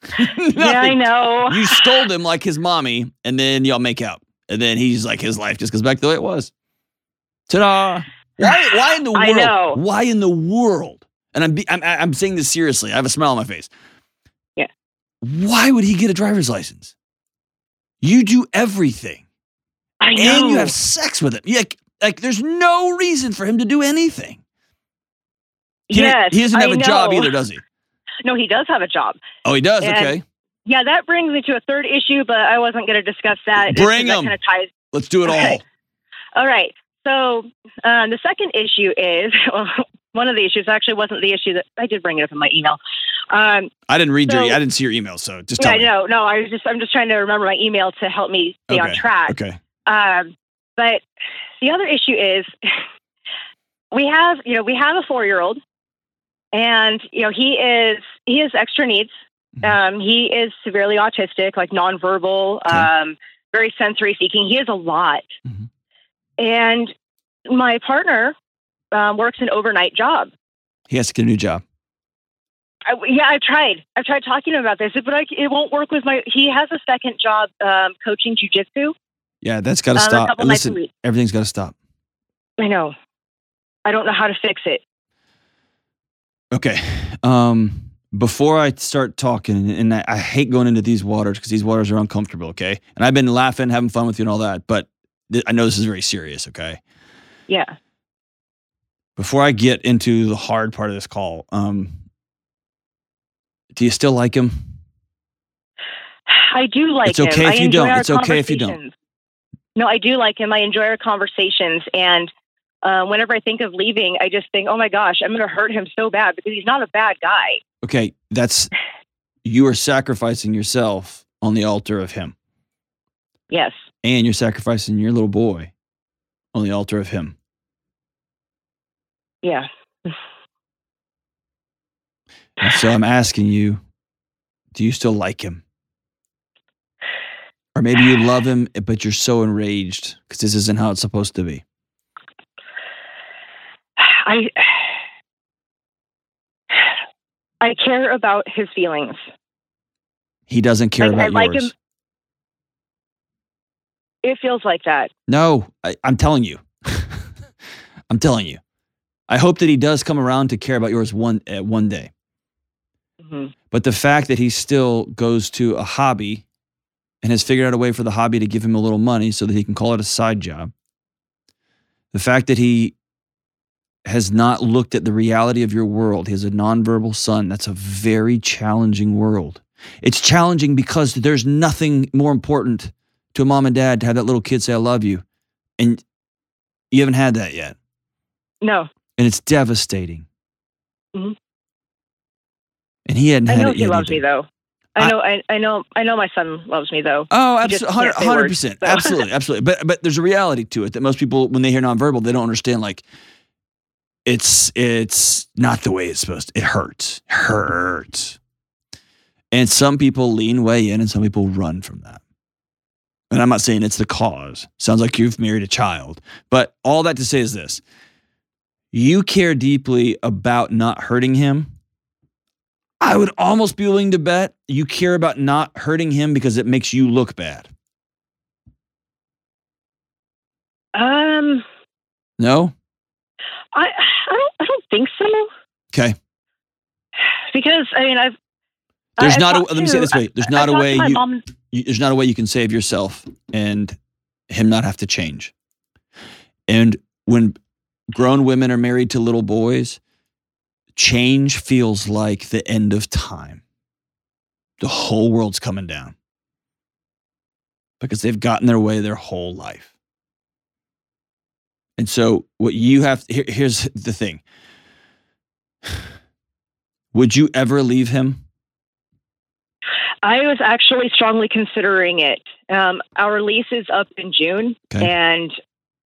yeah, I know. you scold him like his mommy, and then y'all make out, and then he's like his life just goes back the way it was. Ta-da! Why? Why in the world? I know. Why in the world? And I'm, be, I'm I'm saying this seriously. I have a smile on my face. Why would he get a driver's license? You do everything, I know. and you have sex with him. Like, like there's no reason for him to do anything. He, yes, he doesn't have I a job either, does he? No, he does have a job. Oh, he does. And- okay, Yeah, that brings me to a third issue, but I wasn't going to discuss that. Bring 'cause that 'em. Kind of ties. let's do it all. All right. So um, the second issue is well, one of the issues actually wasn't the issue that I did bring it up in my email. Um, I didn't read your. I didn't see your email, so just yeah, me. no, no. I was just I'm just trying to remember my email to help me stay on track. Okay. Um, but the other issue is we have, you know, we have a four year old and you know he is he has extra needs. Mhm. Um, he is severely autistic, like nonverbal, Okay. um, very sensory seeking. He has a lot, Mhm. and my partner um, works an overnight job. He has to get a new job. I, yeah, I've tried. I've tried talking to him about this, but I, it won't work with my. He has a second job um, coaching jujitsu. Yeah, that's got to um, stop. couple nights a Listen, everything's got to stop. I know. I don't know how to fix it. Okay. Um, before I start talking, and I, I hate going into these waters because these waters are uncomfortable. Okay, and I've been laughing, having fun with you, and all that, but th- I know this is very serious. Okay. Yeah. Before I get into the hard part of this call, um, do you still like him? I do like It's him. It's okay if you don't. It's okay if you don't. No, I do like him. I enjoy our conversations. And uh, whenever I think of leaving, I just think, oh my gosh, I'm going to hurt him so bad because he's not a bad guy. Okay, that's you are sacrificing yourself on the altar of him, Yes. and you're sacrificing your little boy on the altar of him. Yeah. So I'm asking you, do you still like him? Or maybe you love him, but you're so enraged because this isn't how it's supposed to be. I. I care about his feelings. He doesn't care Like, I about like yours. him- It feels like that. No, I, I'm telling you. I'm telling you. I hope that he does come around to care about yours one uh, one day. Mhm. But the fact that he still goes to a hobby and has figured out a way for the hobby to give him a little money so that he can call it a side job. The fact that he has not looked at the reality of your world. He has a nonverbal son. That's a very challenging world. It's challenging because there's nothing more important to a mom and dad to have that little kid say, I love you. And you haven't had that yet. No, And it's devastating. Mhm. And he hadn't I had know it he loves either. me though. I I- know. I, I know. I know my son loves me though. Oh, absolutely, hundred percent, so. absolutely, absolutely. But but there's a reality to it that most people, when they hear nonverbal, they don't understand. Like, it's it's not the way it's supposed. to. It hurts, hurts, and some people lean way in, and some people run from that. And I'm not saying it's the cause. Sounds like you've married a child, but all that to say is this: you care deeply about not hurting him. I would almost be willing to bet you care about not hurting him because it makes you look bad. Um, No? I I don't I don't think so Okay. because I mean I've There's I've not a let me say this way. There's I've not a way you, mom- you there's not a way you can save yourself and him not have to change. And when grown women are married to little boys, change feels like the end of time. The whole world's coming down. Because they've gotten their way their whole life. And so what you have here, here's the thing. Would you ever leave him? I was actually strongly considering it. Um, our lease is up in June, Okay. and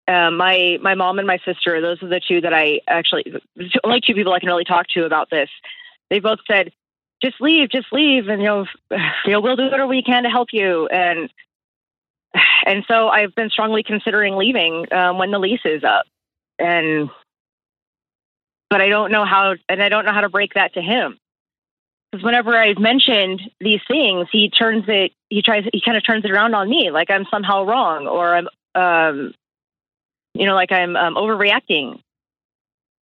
uh, my my mom and my sister, those are the two that I actually only two people I can really talk to about this. They both said, "Just leave, just leave," and you know, you know, we'll do whatever we can to help you. And and so I've been strongly considering leaving um, when the lease is up, and but I don't know how, and I don't know how to break that to him because whenever I've mentioned these things, he turns it, he tries, he kind of turns it around on me, like I'm somehow wrong, or I'm, um, you know, like I'm um, overreacting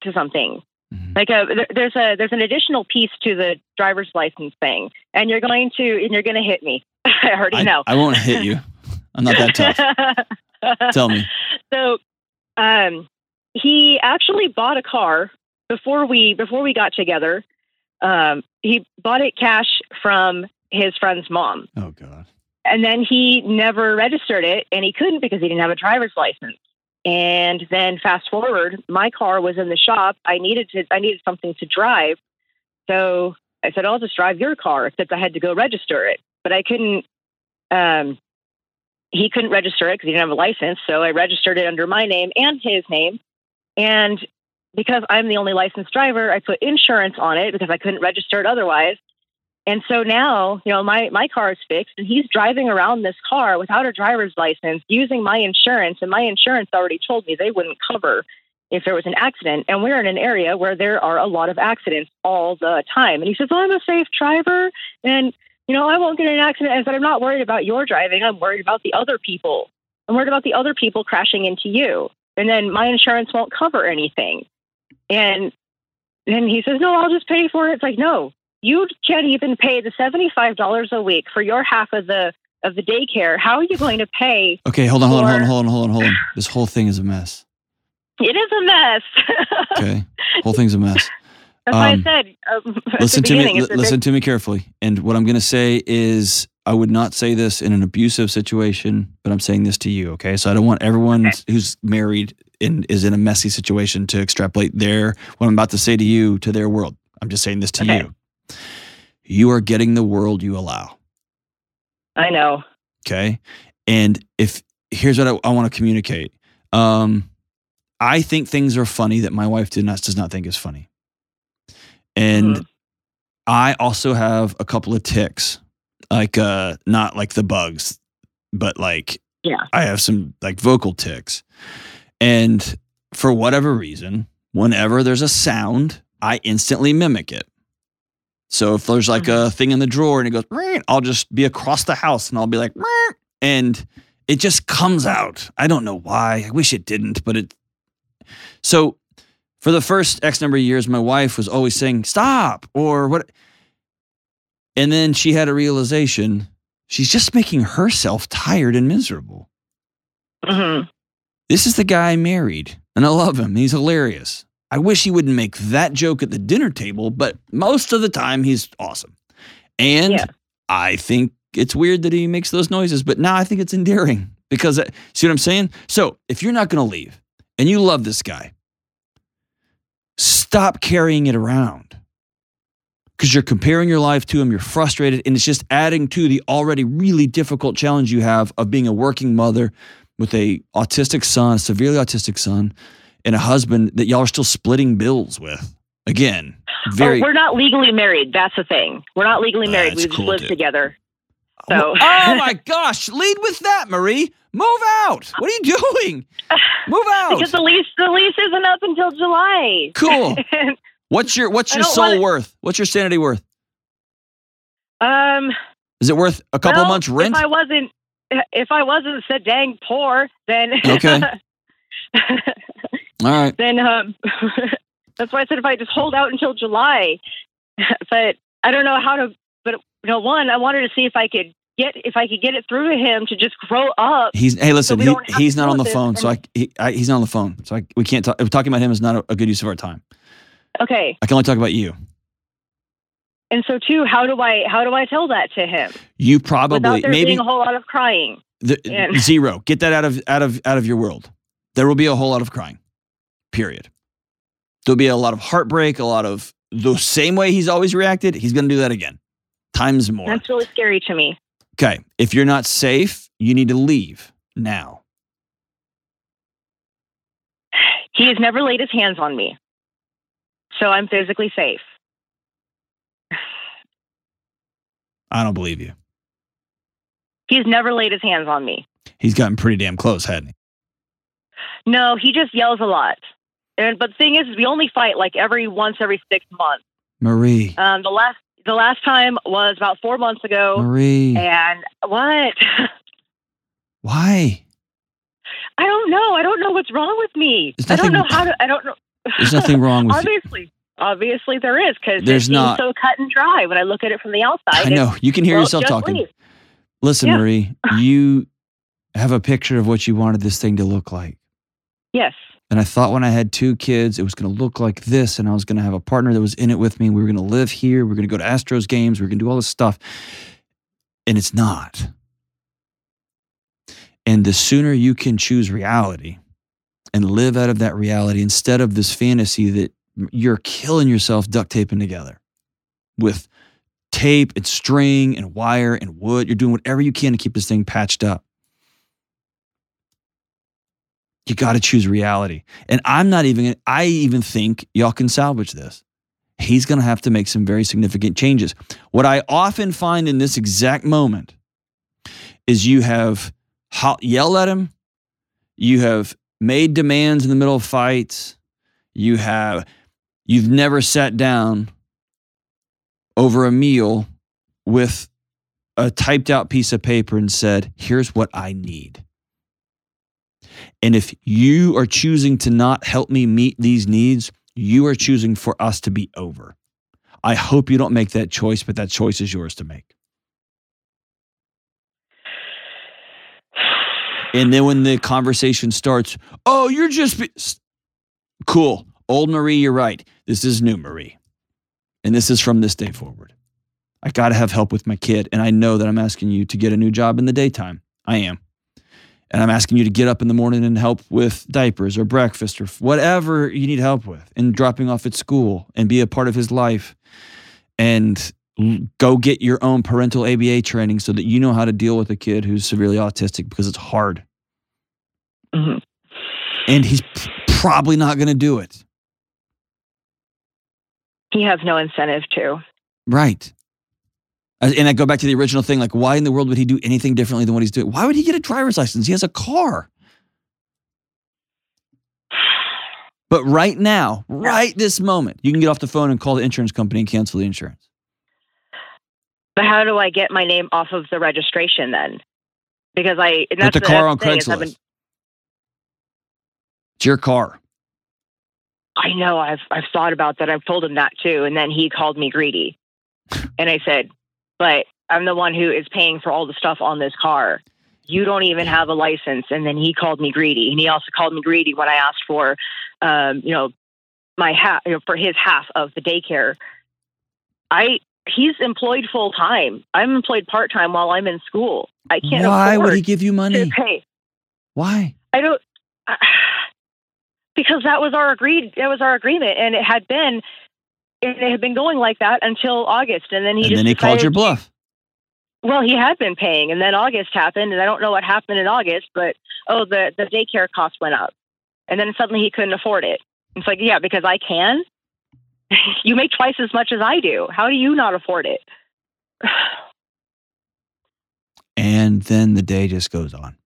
to something. Mhm. Like a, there's a there's an additional piece to the driver's license thing, and you're going to and you're going to hit me. I already I, know. I won't hit you. I'm not that tough. Tell me. so um he actually bought a car before we before we got together um he bought it cash from his friend's mom Oh God. and then he never registered it and he couldn't because he didn't have a driver's license and then fast forward my car was in the shop. I needed to i needed something to drive. So i said i'll just drive your car except i had to go register it. But i couldn't um he couldn't register it because he didn't have a license. So i registered it under my name and his name. And because I'm the only licensed driver, I put insurance on it because I couldn't register it otherwise. And so now, you know, my, my car is fixed and he's driving around this car without a driver's license using my insurance. And my insurance already told me they wouldn't cover if there was an accident. And we're in an area where there are a lot of accidents all the time. And he says, oh, I'm a safe driver and, you know, I won't get in an accident. I said, I'm not worried about your driving. I'm worried about the other people. I'm worried about the other people crashing into you. And then my insurance won't cover anything. And then he says, no, I'll just pay for it. It's like, no, you can't even pay the $75 a week for your half of the of the daycare. How are you going to pay? Okay, hold on, hold on, hold on, hold on, hold on, hold on. This whole thing is a mess. It is a mess. Okay, whole thing's a mess. That's why Um, I said. Um, listen to me. beginning, li- it's a listen big- to me carefully. And what I'm going to say is, I would not say this in an abusive situation, but I'm saying this to you. Okay, so I don't want everyone Okay. who's married and is in a messy situation to extrapolate their what I'm about to say to you to their world. I'm just saying this to Okay. you. You are getting the world you allow. I know. Okay. And if here's what I, I want to communicate. Um, I think things are funny that my wife did not does not think is funny. And Mhm. I also have a couple of tics. Like uh not like the bugs, but like Yeah. I have some like vocal tics. And for whatever reason, whenever there's a sound, I instantly mimic it. So if there's like a thing in the drawer and it goes, I'll just be across the house and I'll be like, and it just comes out. I don't know why. I wish it didn't, but it. So for the first X number of years, my wife was always saying, stop or what. And then she had a realization she's just making herself tired and miserable. Mhm. This is the guy I married, and I love him. He's hilarious. I wish he wouldn't make that joke at the dinner table, but most of the time he's awesome. And Yeah. I think it's weird that he makes those noises, but now I think it's endearing because uh, see what I'm saying? So if you're not going to leave and you love this guy, stop carrying it around because you're comparing your life to him. You're frustrated, and it's just adding to the already really difficult challenge you have of being a working mother with a autistic son, a severely autistic son, and a husband that y'all are still splitting bills with. Again, very. oh, we're not legally married. That's the thing. We're not legally married. We just cool, live dude. together. So. oh my gosh! Lead with that, Marie. Move out. What are you doing? Move out. Because the lease, the lease isn't up until July. Cool. What's your What's your soul wanna- worth? What's your sanity worth? um, Is it worth a couple well, months rent? If I wasn't, if I wasn't so dang poor, then Okay. All right. then um, that's why I said if I just hold out until July. but I don't know how to. But you know, one, I wanted to see if I could get if I could get it through to him to just grow up. He's hey, listen. we he, he's not on the phone, so I, he, I he's not on the phone, so I, we can't talk. Talking about him is not a, a good use of our time. Okay, I can only talk about you. and so too, how do I how do I tell that to him You without probably there maybe being a whole lot of crying? the, zero. Get that out of out of out of your world. There will be a whole lot of crying. Period. There'll be a lot of heartbreak. A lot of the same way he's always reacted. He's going to do that again, times more. That's really scary to me. Okay. If you're not safe, you need to leave now. He has never laid his hands on me, so I'm physically safe. I don't believe you. He's never laid his hands on me. He's gotten pretty damn close, hadn't he? No, he just yells a lot. And but the thing is, we only fight like every once every six months. Marie. Um, the last the last time was about four months ago. Marie. And what? Why? I don't know. I don't know what's wrong with me. I don't know how to. I don't know. There's nothing wrong with you. obviously, obviously there is because There's not. so cut and dry when I look at it from the outside. I know. You can hear Well, yourself talking. leave. Listen, Yeah. Marie, you have a picture of what you wanted this thing to look like. Yes. And I thought when I had two kids, it was going to look like this, and I was going to have a partner that was in it with me. We were going to live here. We were going to go to Astros games. We were going to do all this stuff. And it's not. And the sooner you can choose reality and live out of that reality instead of this fantasy that you're killing yourself duct taping together with tape and string and wire and wood, you're doing whatever you can to keep this thing patched up. You got to choose reality. And I'm not even, I even think y'all can salvage this. He's going to have to make some very significant changes. What I often find in this exact moment is you have yelled at him, you have made demands in the middle of fights, you have, you've never sat down over a meal with a typed out piece of paper and said, Here's what I need. And if you are choosing to not help me meet these needs, you are choosing for us to be over. I hope you don't make that choice, but that choice is yours to make. And then when the conversation starts, oh, you're just be- cool. Old Marie, you're right. This is new Marie. And this is from this day forward. I got to have help with my kid. And I know that I'm asking you to get a new job in the daytime. I am and I'm asking you to get up in the morning and help with diapers or breakfast or whatever you need help with and dropping off at school and be a part of his life and go get your own parental ABA training so that you know how to deal with a kid who's severely autistic because it's hard. Mm-hmm. And he's probably not going to do it. He has no incentive to. Right. And I go back to the original thing like, why in the world would he do anything differently than what he's doing? Why would he get a driver's license? He has a car. But right now, right this moment, you can get off the phone and call the insurance company and cancel the insurance. But how do I get my name off of the registration then? Because I put the car on Craigslist. Been, it's your car. I know. I've I've thought about that. I've told him that too, and then he called me greedy, and I said, but I'm the one who is paying for all the stuff on this car. You don't even have a license. And then he called me greedy. And he also called me greedy when I asked for, um, you know, my half, you know, for his half of the daycare. I, he's employed full time. I'm employed part time while I'm in school. I can't. Afford Why would he give you money? pay. Why? I don't. Uh, because that was our agreed. That was our agreement, and it had been it had been going like that until August, and then he and then he called your bluff. Well, he had been paying, and then August happened, and I don't know what happened in August, but oh, the the daycare cost went up, and then suddenly he couldn't afford it. It's like, yeah, because I can. you make twice as much as I do. How do you not afford it? and then the day just goes on.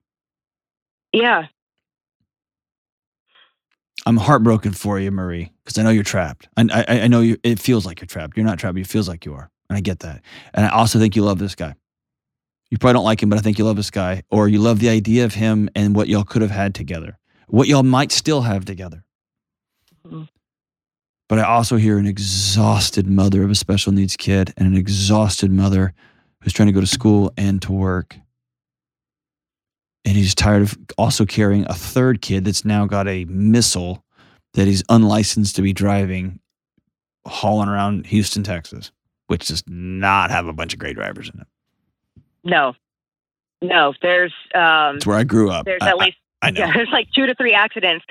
Yeah, I'm heartbroken for you, Marie, because I know you're trapped. I, I, I know you. It feels like you're trapped. You're not trapped. It feels like you are, and I get that. And I also think you love this guy. You probably don't like him, but I think you love this guy, or you love the idea of him and what y'all could have had together, what y'all might still have together. Mm-hmm. But I also hear an exhausted mother of a special needs kid and an exhausted mother who's trying to go to school and to work and he's tired of also carrying a third kid that's now got a missile that he's unlicensed to be driving, hauling around Houston, Texas, which does not have a bunch of great drivers in it. No, no. There's. Um, it's where I grew up. There's I, at least. I, I know. Yeah, there's like two to three accidents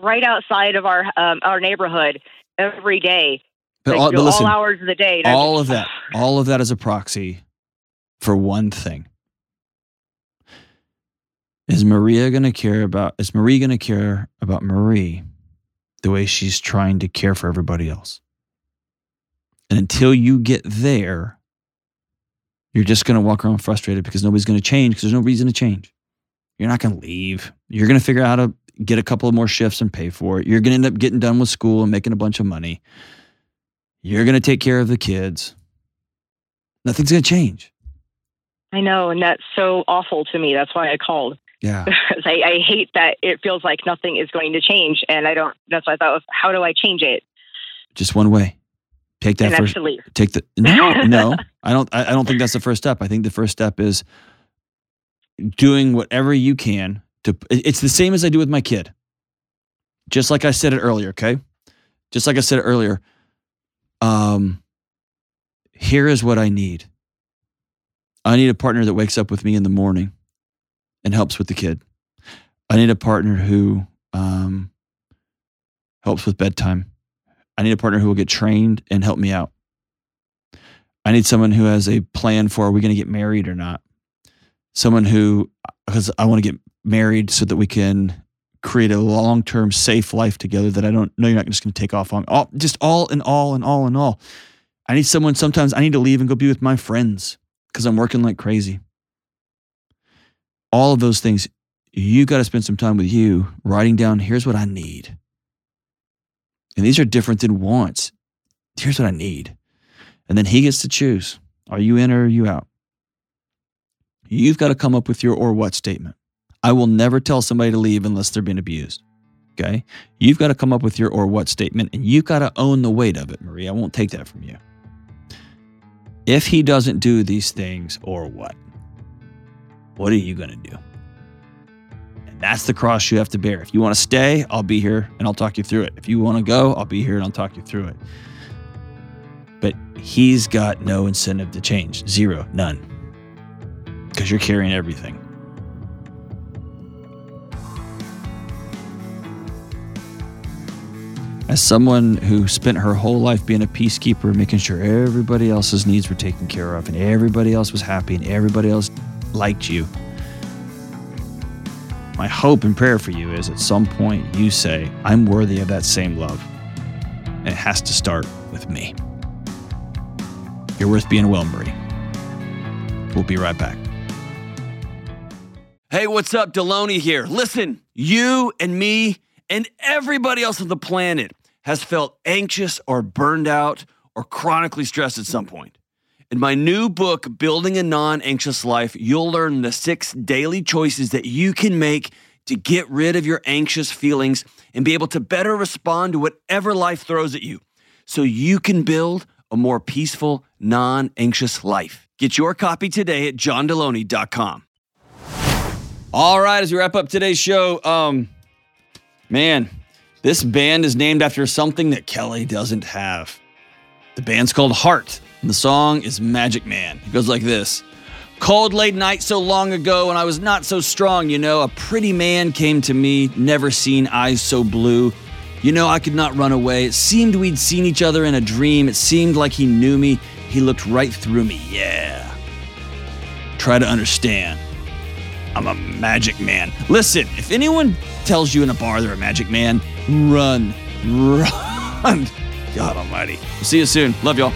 right outside of our um, our neighborhood every day. But, like, all, but listen, all hours of the day. All just, of that, all of that is a proxy for one thing is Maria going to care about, is Marie going to care about Marie the way she's trying to care for everybody else? And until you get there, you're just going to walk around frustrated because nobody's going to change because there's no reason to change. You're not going to leave. You're going to figure out how to get a couple of more shifts and pay for it. You're going to end up getting done with school and making a bunch of money. You're going to take care of the kids. Nothing's going to change. I know. And that's so awful to me. That's why I called. Yeah. I, I, hate that it feels like nothing is going to change. And I don't, that's why I thought, of how do I change it? Just one way. Take that first. Take the no, no. I don't. I, I don't think that's the first step. I think the first step is doing whatever you can to. It's the same as I do with my kid. Just like I said it earlier. Okay. Just like I said it earlier. Um. Here is what I need. I need a partner that wakes up with me in the morning and helps with the kid. I need a partner who um, helps with bedtime. I need a partner who will get trained and help me out. I need someone who has a plan for are we going to get married or not? Someone who, because I want to get married so that we can create a long term safe life together that I don't know you're not just going to take off on. All, just all in all and all and all. I need someone sometimes I need to leave and go be with my friends because I'm working like crazy. All of those things, you got to spend some time with you writing down here's what I need. And these are different than wants. Here's what I need. And then he gets to choose. Are you in or are you out? You've got to come up with your or what statement. I will never tell somebody to leave unless they're being abused. Okay. You've got to come up with your or what statement and you've got to own the weight of it, Marie. I won't take that from you. If he doesn't do these things, or what? What are you going to do? And that's the cross you have to bear. If you want to stay, I'll be here and I'll talk you through it. If you want to go, I'll be here and I'll talk you through it. But he's got no incentive to change zero, none. Because you're carrying everything. As someone who spent her whole life being a peacekeeper, making sure everybody else's needs were taken care of and everybody else was happy and everybody else liked you, my hope and prayer for you is at some point you say, I'm worthy of that same love. And it has to start with me. You're worth being well, Marie. We'll be right back. Hey, what's up? Delony here. Listen, you and me and everybody else on the planet has felt anxious or burned out or chronically stressed at some point. In my new book, Building a Non Anxious Life, you'll learn the six daily choices that you can make to get rid of your anxious feelings and be able to better respond to whatever life throws at you so you can build a more peaceful, non anxious life. Get your copy today at johndelony.com. All right, as we wrap up today's show, um, man, this band is named after something that Kelly doesn't have. The band's called Heart, and the song is Magic Man. It goes like this Cold late night so long ago when I was not so strong, you know, a pretty man came to me, never seen eyes so blue. You know, I could not run away. It seemed we'd seen each other in a dream. It seemed like he knew me. He looked right through me. Yeah. Try to understand. I'm a magic man. Listen, if anyone tells you in a bar they're a magic man, run, run. God almighty. See you soon. Love y'all.